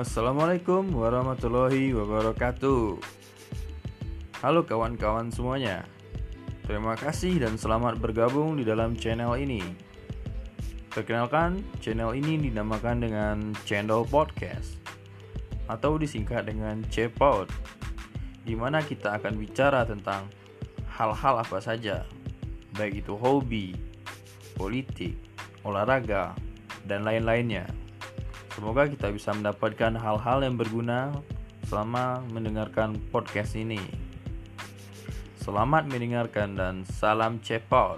Assalamualaikum warahmatullahi wabarakatuh. Halo kawan-kawan semuanya. Terima kasih dan selamat bergabung di dalam channel ini. Perkenalkan, channel ini dinamakan dengan Channel Podcast atau disingkat dengan Cepod, di mana kita akan bicara tentang hal-hal apa saja, baik itu hobi, politik, olahraga, dan lain-lainnya. Semoga kita bisa mendapatkan hal-hal yang berguna selama mendengarkan podcast ini. Selamat mendengarkan dan salam cepot.